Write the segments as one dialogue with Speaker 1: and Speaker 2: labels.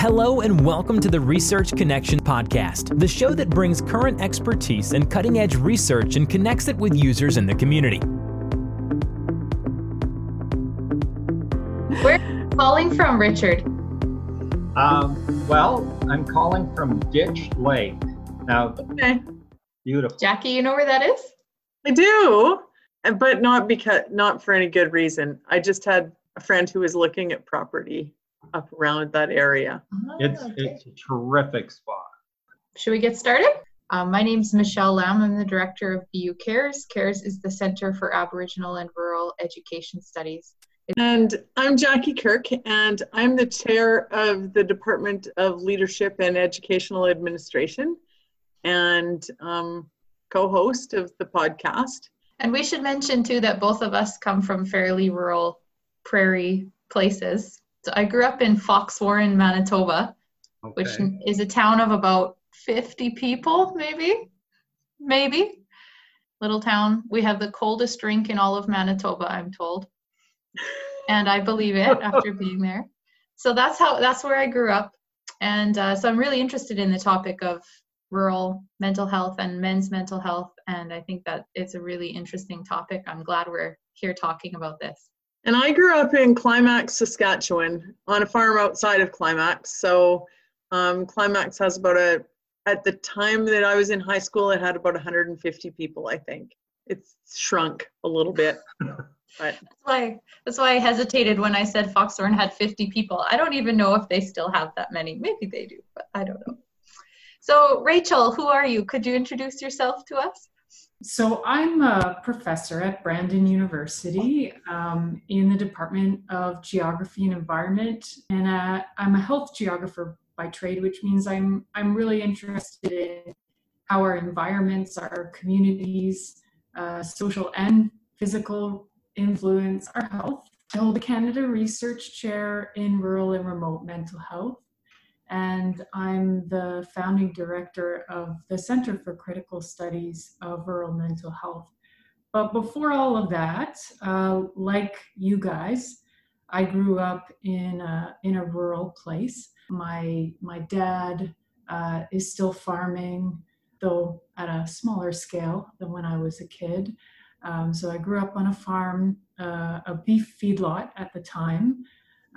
Speaker 1: Hello, and welcome to the Research Connection Podcast, the show that brings current expertise and cutting edge research and connects it with users in the community.
Speaker 2: Where are you calling from, Richard?
Speaker 3: Um, well, I'm calling from Ditch Lake. Now,
Speaker 4: Okay,
Speaker 3: beautiful.
Speaker 2: Jackie, you know where that is?
Speaker 4: I do, but not because not for any good reason. I just had a friend who was looking at property up around that area.
Speaker 3: It's
Speaker 2: Ah, okay.
Speaker 3: it's a terrific spot.
Speaker 2: Should we get started? Um, my name is Michelle Lamb. I'm the director of BU CARES. CARES is the Center for Aboriginal and Rural Education Studies.
Speaker 4: And I'm Jackie Kirk, and I'm the chair of the Department of Leadership and Educational Administration, and um, co-host of the podcast.
Speaker 2: And we should mention too that both of us come from fairly rural prairie places. So I grew up in Foxwarren, Manitoba, which is a town of about 50 people, maybe, maybe. Little town. We have the coldest drink in all of Manitoba, I'm told. And I believe it after being there. So that's how, that's where I grew up. And uh, so I'm really interested in the topic of rural mental health and men's mental health. And I think that it's a really interesting topic. I'm glad we're here talking about this.
Speaker 4: And I grew up in Climax, Saskatchewan, on a farm outside of Climax. So um, Climax has about a, at the time that I was in high school, it had about 150 people, I think. It's shrunk a little bit, but
Speaker 2: That's why that's why I hesitated when I said Foxwarren had 50 people. I don't even know if they still have that many. Maybe they do, but I don't know. So Rachel, who are you? Could you introduce yourself to us?
Speaker 5: So I'm a professor at Brandon University um, in the Department of Geography and Environment, and uh, I'm a health geographer by trade, which means I'm I'm really interested in how our environments, our communities, uh, social and physical influence our health. I hold a Canada Research Chair in Rural and Remote Mental Health and I'm the founding director of the Center for Critical Studies of Rural Mental Health. But before all of that, uh, like you guys, I grew up in a, in a rural place. My my dad uh, is still farming, though at a smaller scale than when I was a kid. Um, so I grew up on a farm, uh, a beef feedlot at the time.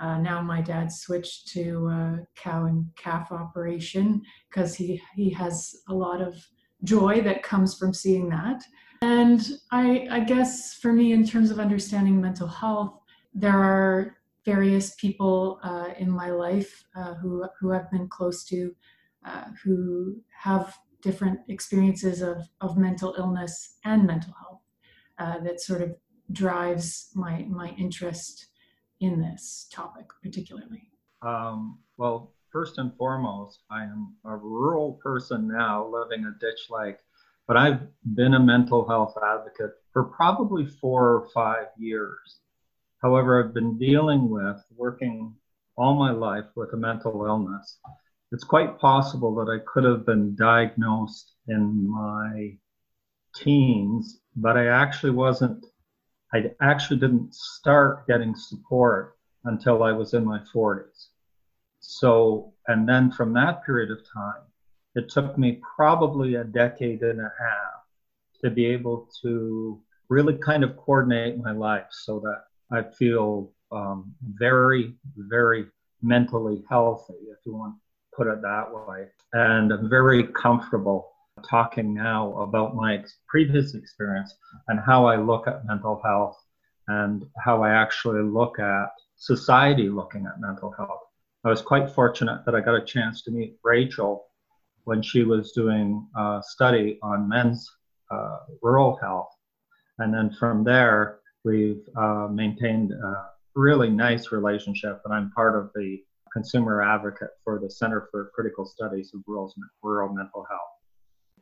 Speaker 5: Uh, now my dad switched to uh, cow and calf operation because he he has a lot of joy that comes from seeing that. And I, I guess for me, in terms of understanding mental health, there are various people uh, in my life uh, who who I've been close to, uh, who have different experiences of of mental illness and mental health that sort of drives my my interest in this topic particularly?
Speaker 3: Um, well, first and foremost, I am a rural person now living a Ditch Lake, but I've been a mental health advocate for probably four or five years. However, I've been dealing with working all my life with a mental illness. It's quite possible that I could have been diagnosed in my teens, but I actually wasn't I actually didn't start getting support until I was in my 40s. So, and then from that period of time, it took me probably a decade and a half to be able to really kind of coordinate my life so that I feel um, very, very mentally healthy, if you want to put it that way. And I'm very comfortable talking now about my ex- previous experience and how I look at mental health and how I actually look at society looking at mental health. I was quite fortunate that I got a chance to meet Rachel when she was doing a study on men's uh, rural health. And then from there, we've uh, maintained a really nice relationship, and I'm part of the consumer advocate for the Center for Critical Studies of Rural, Rural Mental Health.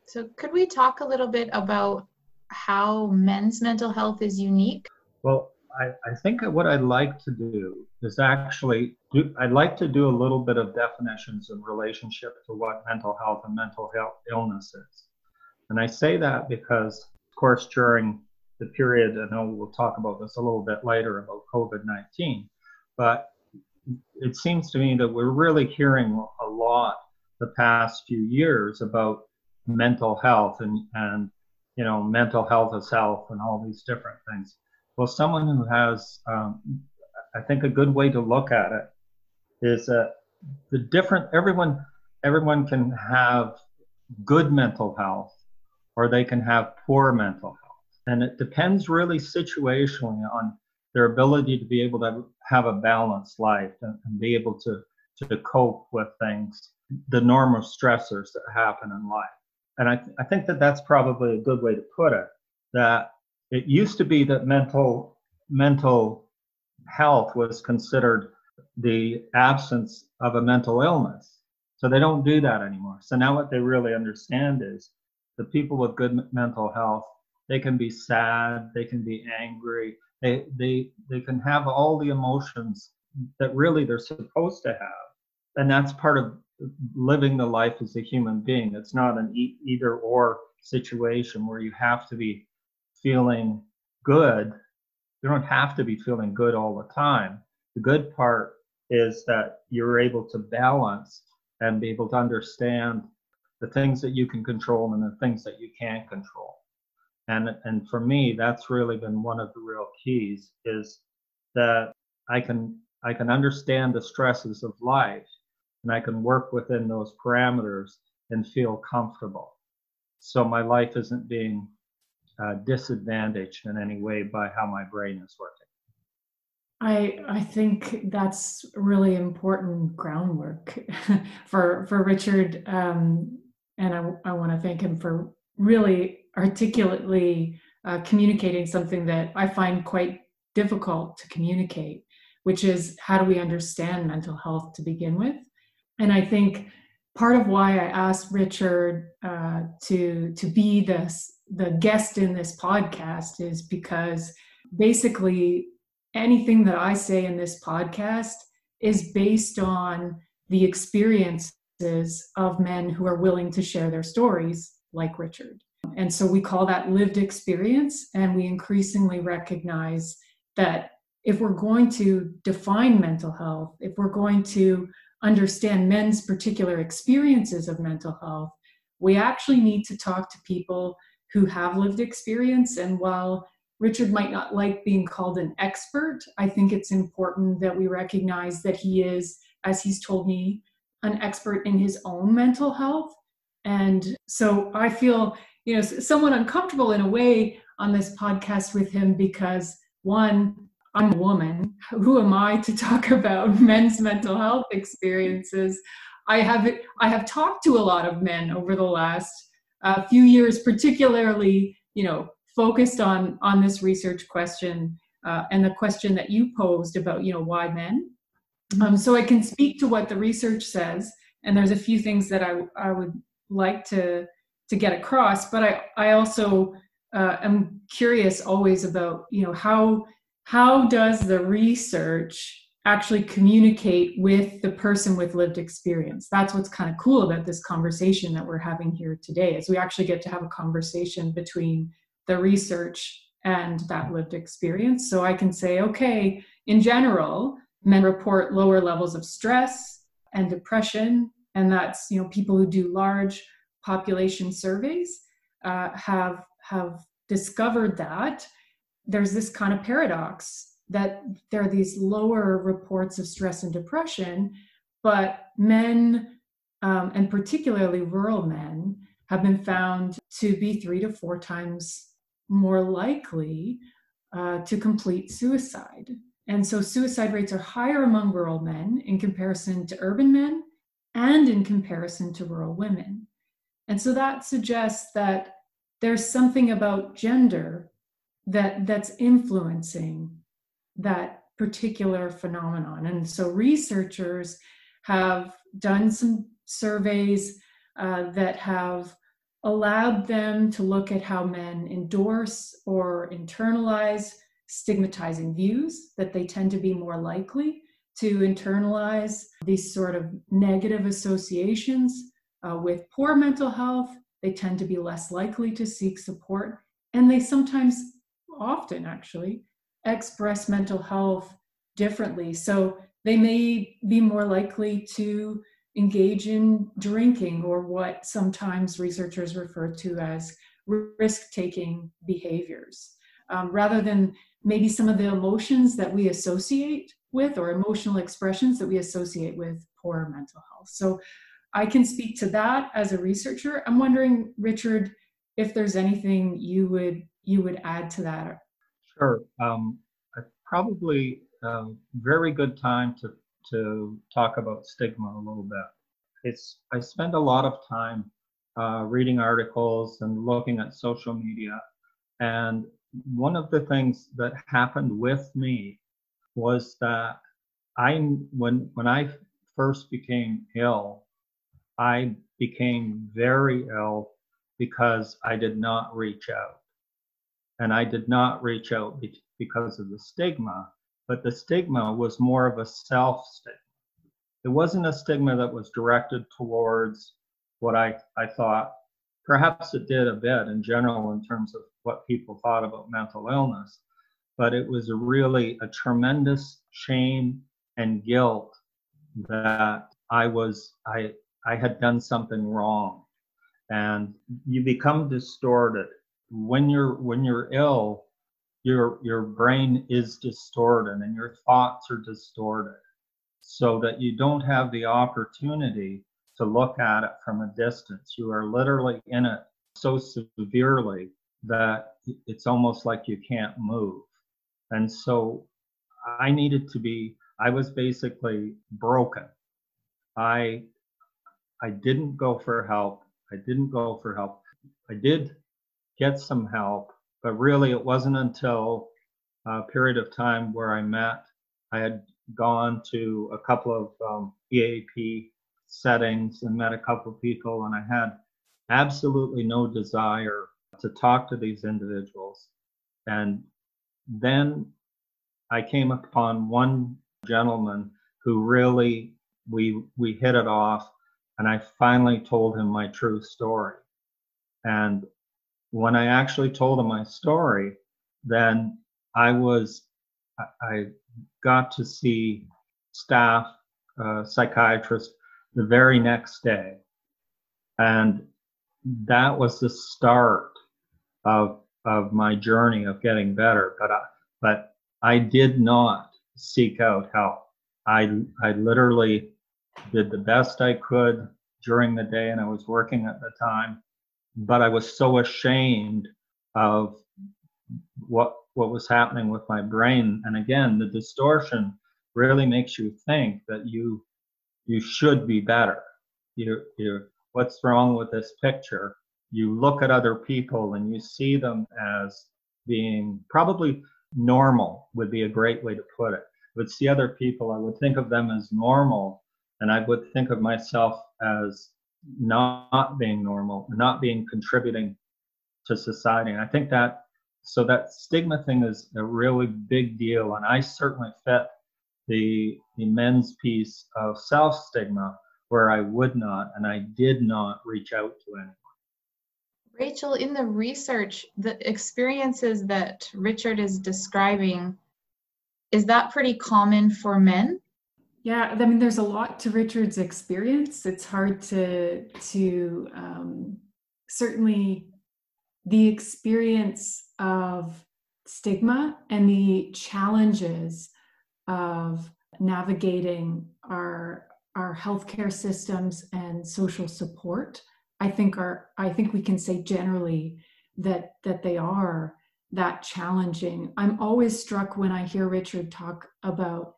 Speaker 2: So could we talk a little bit about how men's mental health is unique?
Speaker 3: Well, I, I think what I'd like to do is actually do, I'd like to do a little bit of definitions in relationship to what mental health and mental health illness is. And I say that because, of course, during the period, I know we'll talk about this a little bit later about COVID 19, but it seems to me that we're really hearing a lot the past few years about mental health and, and you know, mental health health and all these different things. Well, someone who has, um, I think a good way to look at it is that the different, everyone, everyone can have good mental health or they can have poor mental health. And it depends really situationally on their ability to be able to have a balanced life and, and be able to, to cope with things, the normal stressors that happen in life. And I, th- I think that that's probably a good way to put it. That it used to be that mental mental health was considered the absence of a mental illness. So they don't do that anymore. So now what they really understand is the people with good mental health, they can be sad, they can be angry, they they they can have all the emotions that really they're supposed to have. And that's part of living the life as a human being. It's not an either or situation where you have to be feeling good. You don't have to be feeling good all the time. The good part is that you're able to balance and be able to understand the things that you can control and the things that you can't control. And and for me, that's really been one of the real keys is that I can I can understand the stresses of life and I can work within those parameters and feel comfortable. So my life isn't being uh, disadvantaged in any way by how my brain is working.
Speaker 5: I I think that's really important groundwork for for Richard, um, and I I want to thank him for really articulately uh, communicating something that I find quite difficult to communicate, which is how do we understand mental health to begin with? And I think part of why I asked Richard uh, to to be this the guest in this podcast is because basically anything that I say in this podcast is based on the experiences of men who are willing to share their stories, like Richard. And so we call that lived experience, and we increasingly recognize that if we're going to define mental health, if we're going to understand men's particular experiences of mental health, we actually need to talk to people who have lived experience. And while Richard might not like being called an expert, I think it's important that we recognize that he is, as he's told me, an expert in his own mental health. And so I feel, you know, somewhat uncomfortable in a way on this podcast with him because one, I'm a woman. Who am I to talk about men's mental health experiences? I have I have talked to a lot of men over the last uh, few years, particularly you know focused on on this research question uh, and the question that you posed about you know why men. Um, so I can speak to what the research says, and there's a few things that I I would like to to get across, but I I also uh, am curious always about you know how how does the research actually communicate with the person with lived experience? That's what's kind of cool about this conversation that we're having here today is we actually get to have a conversation between the research and that lived experience. So i can say okay in general men report lower levels of stress and depression and that's you know people who do large population surveys uh, have have discovered that there's this kind of paradox that there are these lower reports of stress and depression, but men, um, and particularly rural men, have been found to be three to four times more likely uh, to complete suicide. And so suicide rates are higher among rural men in comparison to urban men and in comparison to rural women. And so that suggests that there's something about gender that that's influencing that particular phenomenon. And so researchers have done some surveys uh, that have allowed them to look at how men endorse or internalize stigmatizing views that they tend to be more likely to internalize these sort of negative associations uh, with poor mental health. They tend to be less likely to seek support and they sometimes often actually express mental health differently. So they may be more likely to engage in drinking or what sometimes researchers refer to as risk taking behaviors um, rather than maybe some of the emotions that we associate with or emotional expressions that we associate with poor mental health. So I can speak to that as a researcher. I'm wondering, Richard, if there's anything you would you would add to that.
Speaker 3: Sure. Um, probably a um, very good time to to talk about stigma a little bit. It's I spend a lot of time uh, reading articles and looking at social media, and one of the things that happened with me was that I when when I first became ill, I became very ill because I did not reach out. And I did not reach out because of the stigma, but the stigma was more of a self stigma. It wasn't a stigma that was directed towards what I, I thought. Perhaps it did a bit in general in terms of what people thought about mental illness, but it was really a tremendous shame and guilt that I was I I had done something wrong. And you become distorted. When you're when you're ill, your your brain is distorted and your thoughts are distorted so that you don't have the opportunity to look at it from a distance. You are literally in it so severely that it's almost like you can't move. And so I needed to be, I was basically broken. I I didn't go for help. I didn't go for help. I did get some help, but really it wasn't until a period of time where I met, I had gone to a couple of um, EAP settings and met a couple of people, and I had absolutely no desire to talk to these individuals. And then I came upon one gentleman who really we we hit it off and I finally told him my true story. And when I actually told him my story, then I was I got to see staff uh, psychiatrist the very next day, and that was the start of of my journey of getting better. But I, but I did not seek out help. I I literally did the best I could during the day, and I was working at the time. But I was so ashamed of what what was happening with my brain. And again, the distortion really makes you think that you you should be better. You you what's wrong with this picture? You look at other people and you see them as being probably normal would be a great way to put it. I would see other people, I would think of them as normal and I would think of myself as not being normal, not being contributing to society. And I think that so that stigma thing is a really big deal. And I certainly fit the the men's piece of self stigma where I would not and I did not reach out to anyone.
Speaker 2: Rachel, in the research, the experiences that Richard is describing, is that pretty common for men?
Speaker 5: Yeah, I mean, there's a lot to Richard's experience. It's hard to to um, certainly the experience of stigma and the challenges of navigating our our healthcare systems and social support. I think are I think we can say generally that that they are that challenging. I'm always struck when I hear Richard talk about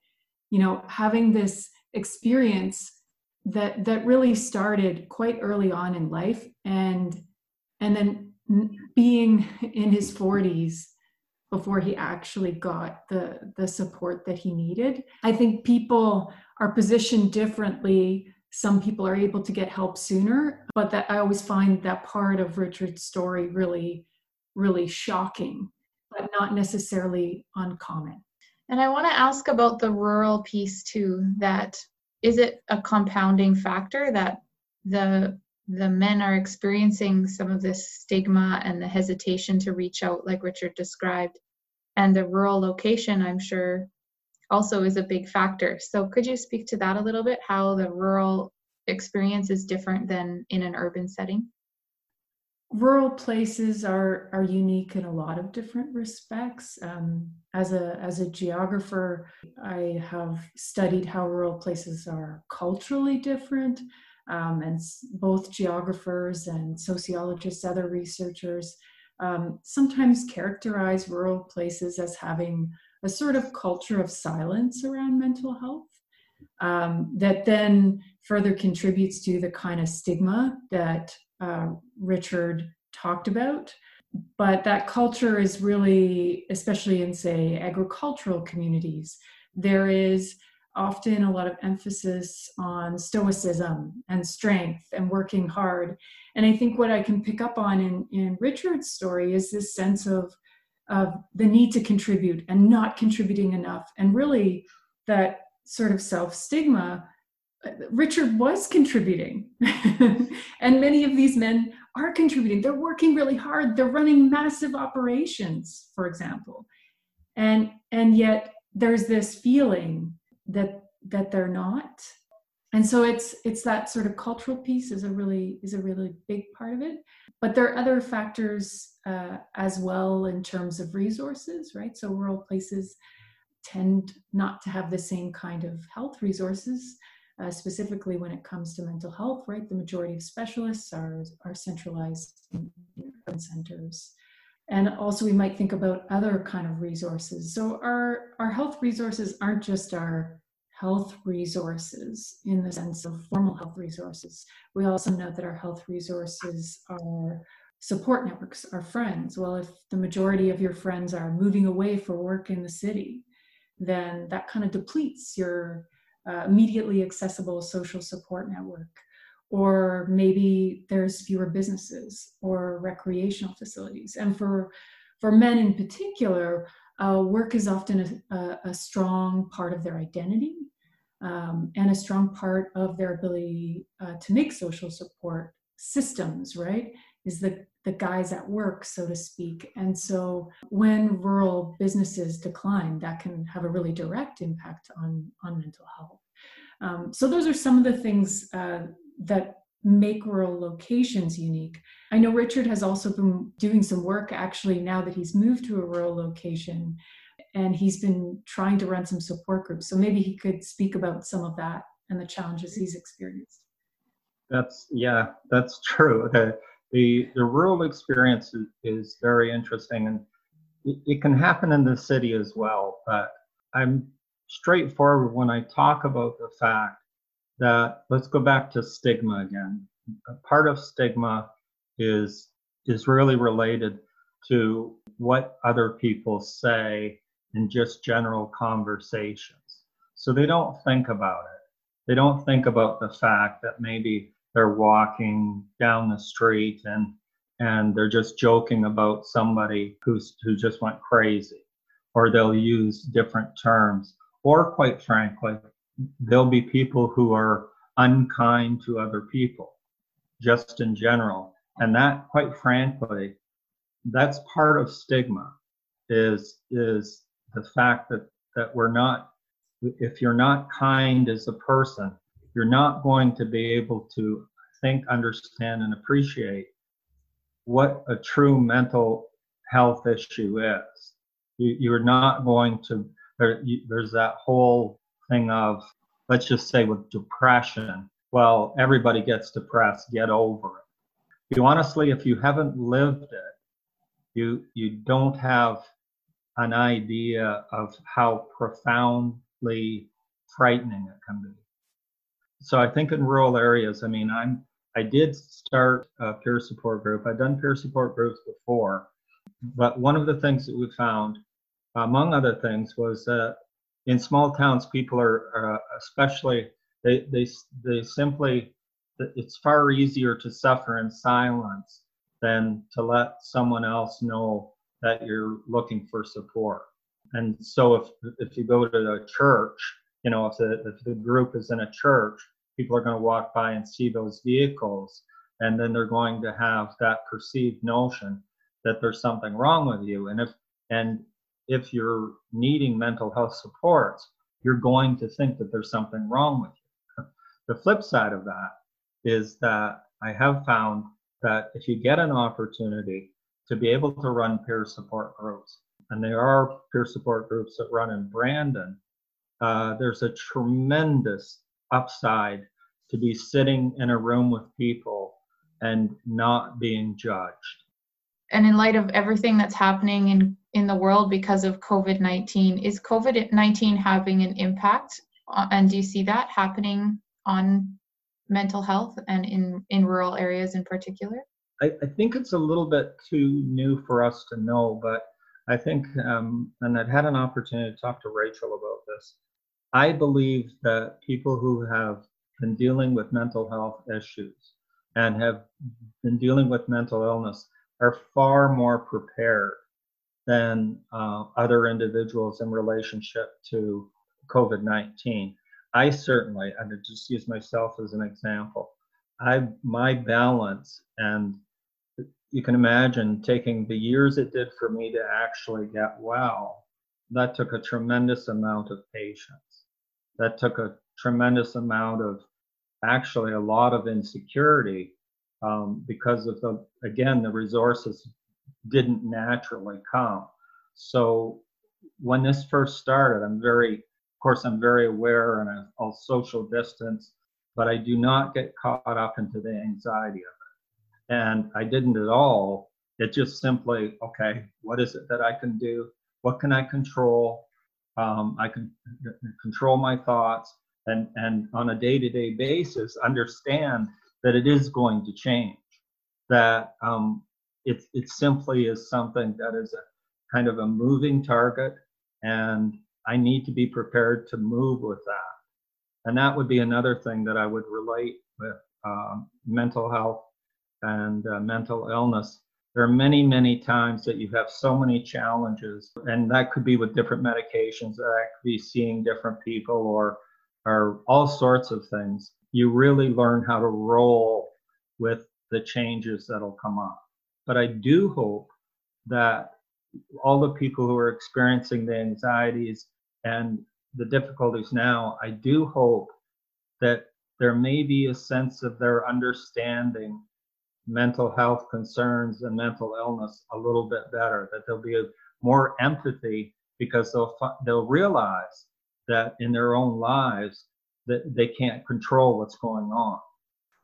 Speaker 5: you know having this experience that that really started quite early on in life and and then being in his 40s before he actually got the the support that he needed. I think people are positioned differently. Some people are able to get help sooner but that i always find that part of richard's story really really shocking but not necessarily uncommon
Speaker 2: and I want to ask about the rural piece too. That is it a compounding factor that the the men are experiencing some of this stigma and the hesitation to reach out, like Richard described, and the rural location, I'm sure, also is a big factor. So could you speak to that a little bit, how the rural experience is different than in an urban setting?
Speaker 5: Rural places are are unique in a lot of different respects. Um, as a as a geographer, I have studied how rural places are culturally different, um, and both geographers and sociologists, other researchers, um, sometimes characterize rural places as having a sort of culture of silence around mental health. Um, that then further contributes to the kind of stigma that uh, Richard talked about. But that culture is really, especially in, say, agricultural communities, there is often a lot of emphasis on stoicism and strength and working hard. And I think what I can pick up on in, in Richard's story is this sense of, of the need to contribute and not contributing enough, and really that sort of self stigma Richard was contributing. and many of these men are contributing. They're working really hard. They're running massive operations, for example. And and yet there's this feeling that that they're not. And so it's it's that sort of cultural piece is a really is a really big part of it. But there are other factors uh, as well in terms of resources, right? So rural places tend not to have the same kind of health resources uh, specifically when it comes to mental health, right? The majority of specialists are, are centralized in centers. And also we might think about other kind of resources. So our, our health resources aren't just our health resources in the sense of formal health resources. We also know that our health resources are support networks, our friends. Well, if the majority of your friends are moving away for work in the city, then that kind of depletes your uh, immediately accessible social support network or maybe there's fewer businesses or recreational facilities. And for for men in particular uh, work is often a, a, a, strong part of their identity um, and a strong part of their ability uh, to make social support systems right is the the guys at work, so to speak. And so when rural businesses decline, that can have a really direct impact on, on mental health. Um, so those are some of the things uh, that make rural locations unique. I know Richard has also been doing some work actually now that he's moved to a rural location and he's been trying to run some support groups. So maybe he could speak about some of that and the challenges he's experienced.
Speaker 3: That's yeah, that's true. The the, the rural experience is, is very interesting and it, it can happen in the city as well. But I'm straightforward when I talk about the fact that let's go back to stigma again. A part of stigma is is really related to what other people say in just general conversations. So they don't think about it. They don't think about the fact that maybe they're walking down the street and and they're just joking about somebody who's who just went crazy or they'll use different terms or quite frankly there'll be people who are unkind to other people just in general. And that quite frankly that's part of stigma is is the fact that that we're not if you're not kind as a person you're not going to be able to think, understand, and appreciate what a true mental health issue is. You, you're not going to, there, you, there's that whole thing of, let's just say with depression, well, everybody gets depressed, get over it. You honestly, if you haven't lived it, you, you don't have an idea of how profoundly frightening it can be so I think in rural areas, I mean, I'm I did start a peer support group. I've done peer support groups before, but one of the things that we found, among other things, was that in small towns, people are uh, especially they they they simply it's far easier to suffer in silence than to let someone else know that you're looking for support. And so if if you go to a church, you know, if the if the group is in a church, people are going to walk by and see those vehicles and then they're going to have that perceived notion that there's something wrong with you and if and if you're needing mental health supports you're going to think that there's something wrong with you. The flip side of that is that I have found that if you get an opportunity to be able to run peer support groups, and there are peer support groups that run in Brandon, uh, there's a tremendous upside to be sitting in a room with people and not being judged.
Speaker 2: And in light of everything that's happening in, in the world because of COVID 19, is COVID 19 having an impact? Uh, and do you see that happening on mental health and in, in rural areas in particular?
Speaker 3: I, I think it's a little bit too new for us to know, but I think, um, and I've had an opportunity to talk to Rachel about this. I believe that people who have been dealing with mental health issues and have been dealing with mental illness are far more prepared than uh, other individuals in relationship to COVID 19. I certainly, and to just use myself as an example, I my balance and you can imagine taking the years it did for me to actually get well. That took a tremendous amount of patience. That took a tremendous amount of actually a lot of insecurity um, because of the again the resources didn't naturally come. So when this first started, I'm very of course, I'm very aware and I'll social distance, but I do not get caught up into the anxiety of it. And I didn't at all. It just simply, okay, what is it that I can do? What can I control? Um, I can control my thoughts and, and on a day to day basis, understand that it is going to change, that um, it, it simply is something that is a kind of a moving target and I need to be prepared to move with that. And that would be another thing that I would relate with um, mental health and uh, mental illness. There are many, many times that you have so many challenges, and that could be with different medications, that could be seeing different people, or, or all sorts of things. You really learn how to roll with the changes that'll come up. But I do hope that all the people who are experiencing the anxieties and the difficulties now, I do hope that there may be a sense of their understanding mental health concerns and mental illness a little bit better, that there'll be a, more empathy because they'll, they'll realize that in their own lives that they can't control what's going on.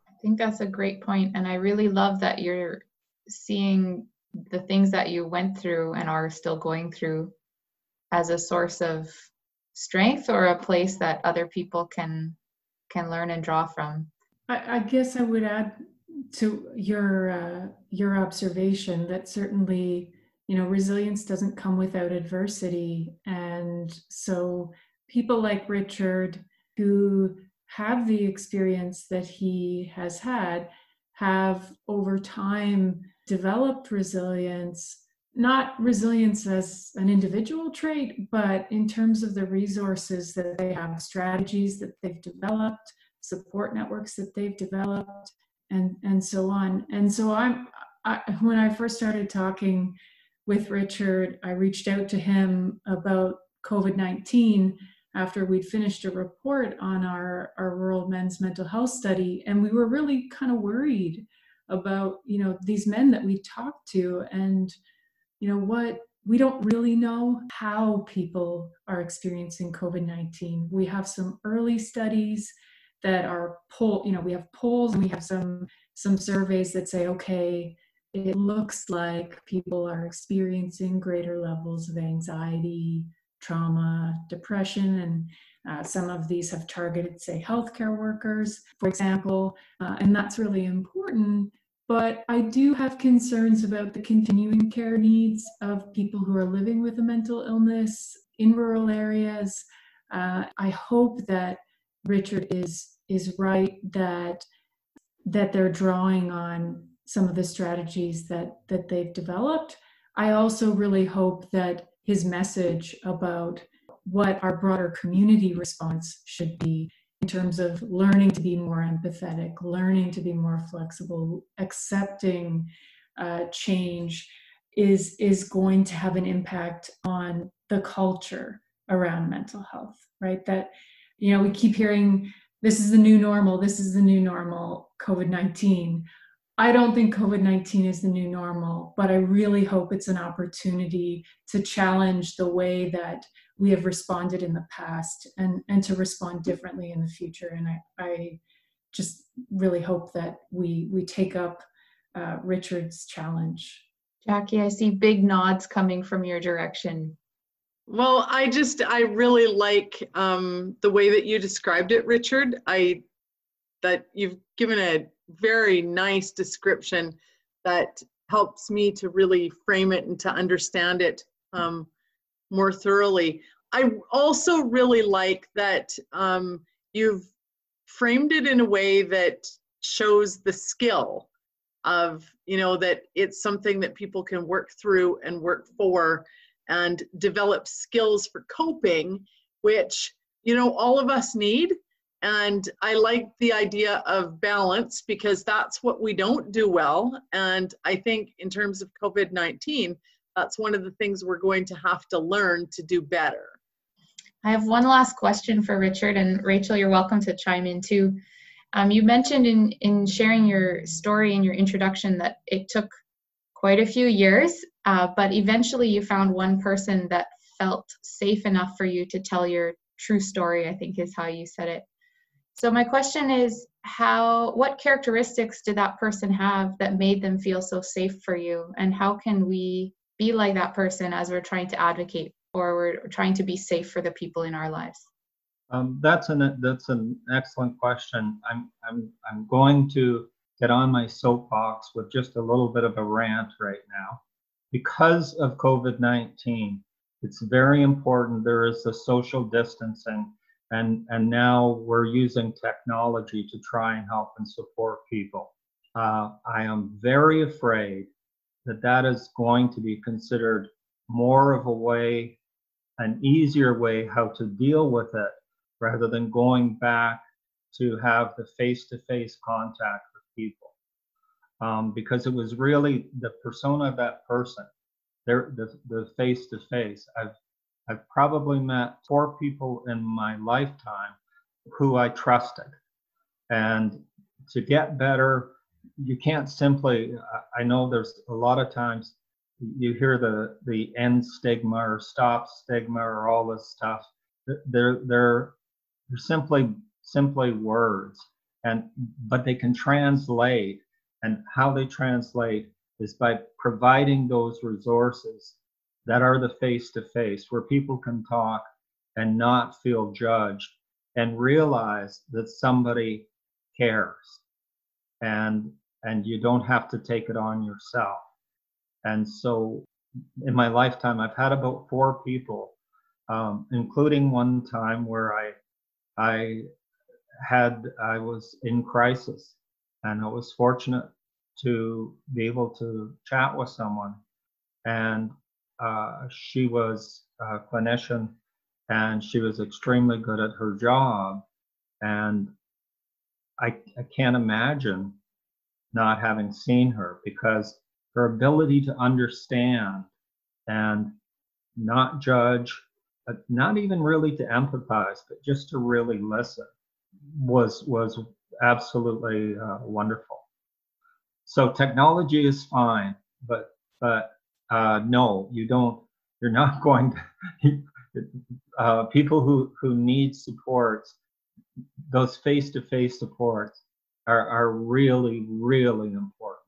Speaker 2: I think that's a great point, and I really love that you're seeing the things that you went through and are still going through as a source of strength or a place that other people can can learn and draw from
Speaker 5: i, I guess i would add to your uh, your observation that certainly you know resilience doesn't come without adversity. And so people like richard who have the experience that he has had have over time developed resilience not resilience as an individual trait, but in terms of the resources that they have, strategies that they've developed, support networks that they've developed, and and so on. And so I'm I, when I first started talking with Richard, I reached out to him about COVID nineteen after we'd finished a report on our our rural men's mental health study, and we were really kind of worried about you know these men that we talked to and you know what we don't really know how people are experiencing covid-19 we have some early studies that are poll you know we have polls and we have some some surveys that say okay it looks like people are experiencing greater levels of anxiety trauma depression and uh, some of these have targeted say healthcare workers for example uh, and that's really important but I do have concerns about the continuing care needs of people who are living with a mental illness in rural areas. Uh, I hope that Richard is is right that that they're drawing on some of the strategies that that they've developed. I also really hope that his message about what our broader community response should be in terms of learning to be more empathetic, learning to be more flexible, accepting uh, change is is going to have an impact on the culture around mental health, right? That, you know, we keep hearing this is the new normal, this is the new normal, COVID 19. I don't think COVID 19 is the new normal, but I really hope it's an opportunity to challenge the way that we have responded in the past and, and to respond differently in the future. And I, I just really hope that we, we take up uh, Richard's challenge.
Speaker 2: Jackie, I see big nods coming from your direction.
Speaker 4: Well, I just I really like um, the way that you described it, Richard. I that you've given a very nice description that helps me to really frame it and to understand it um, more thoroughly. I also really like that um, you've framed it in a way that shows the skill of you know that it's something that people can work through and work for and develop skills for coping, which, you know, all of us need. And I like the idea of balance because that's what we don't do well. And I think in terms of COVID 19, that's one of the things we're going to have to learn to do better.
Speaker 2: I have one last question for Richard, and Rachel, you're welcome to chime in too. Um, you mentioned in, in sharing your story in your introduction that it took quite a few years uh, but eventually you found one person that felt safe enough for you to tell your true story, I think is how you said it. So my question is how what characteristics did that person have that made them feel so safe for you and how can we be like that person as we're trying to advocate or we're trying to be safe for the people in our lives?
Speaker 3: Um, that's an that's an excellent question. I'm I'm I'm going to get on my soapbox with just a little bit of a rant right now because of COVID 19, it's very important. There is the social distancing, and, and now we're using technology to try and help and support people. Uh, I am very afraid that that is going to be considered more of a way, an easier way how to deal with it rather than going back to have the face to face contact with people um, because it was really the persona of that person, the the face to face. I've I've probably met four people in my lifetime who I trusted, and to get better, you can't simply. I know there's a lot of times you hear the the end stigma or stop stigma or all this stuff. They're they're they're simply simply words, and but they can translate and how they translate is by providing those resources that are the face to face where people can talk and not feel judged and realize that somebody cares. And and you don't have to take it on yourself. And so in my lifetime i've had about four people um, including one time where i i had i was in crisis and I was fortunate to be able to chat with someone. And uh, she was a clinician and she was extremely good at her job. And I, I can't imagine not having seen her because her ability to understand and not judge, but not even really to empathize, but just to really listen was was absolutely uh, wonderful. So technology is fine, but but uh, no, you don't. You're not going to. uh, people who who need supports, those face-to-face supports are are really really important.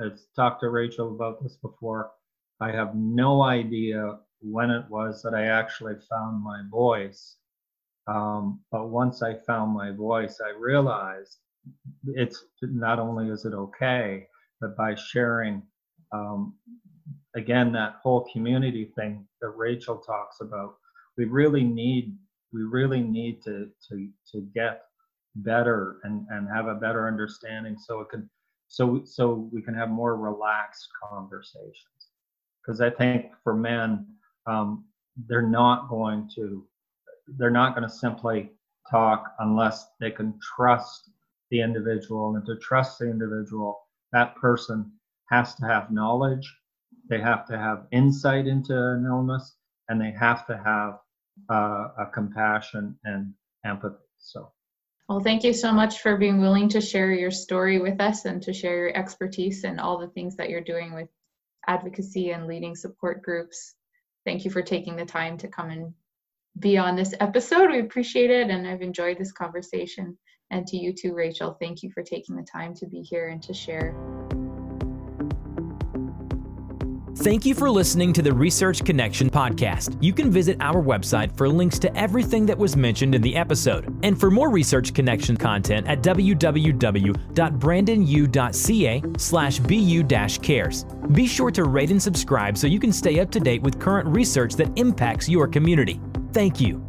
Speaker 3: I've talked to Rachel about this before. I have no idea when it was that I actually found my voice. Um, but once I found my voice, I realized it's not only is it okay, but by sharing, um, again, that whole community thing that Rachel talks about, we really need we really need to to to get better and and have a better understanding so it can so so we can have more relaxed conversations. Because i think for men um, they're not going to they're not going to simply talk unless they can trust the individual and to trust the individual, that person has to have knowledge, they have to have insight into an illness, and they have to have uh, a compassion and empathy. So.
Speaker 2: Well, thank you so much for being willing to share your story with us and to share your expertise and all the things that you're doing with advocacy and leading support groups. Thank you for taking the time to come and be on this episode. We appreciate it and I've enjoyed this conversation. And to you too, Rachel, thank you for taking the time to be here and to share.
Speaker 1: Thank you for listening to the Research Connection podcast. You can visit our website for links to everything that was mentioned in the episode, and for more Research Connection content at www.brandonu.ca/bu-cares. Be sure to rate and subscribe so you can stay up to date with current research that impacts your community. Thank you.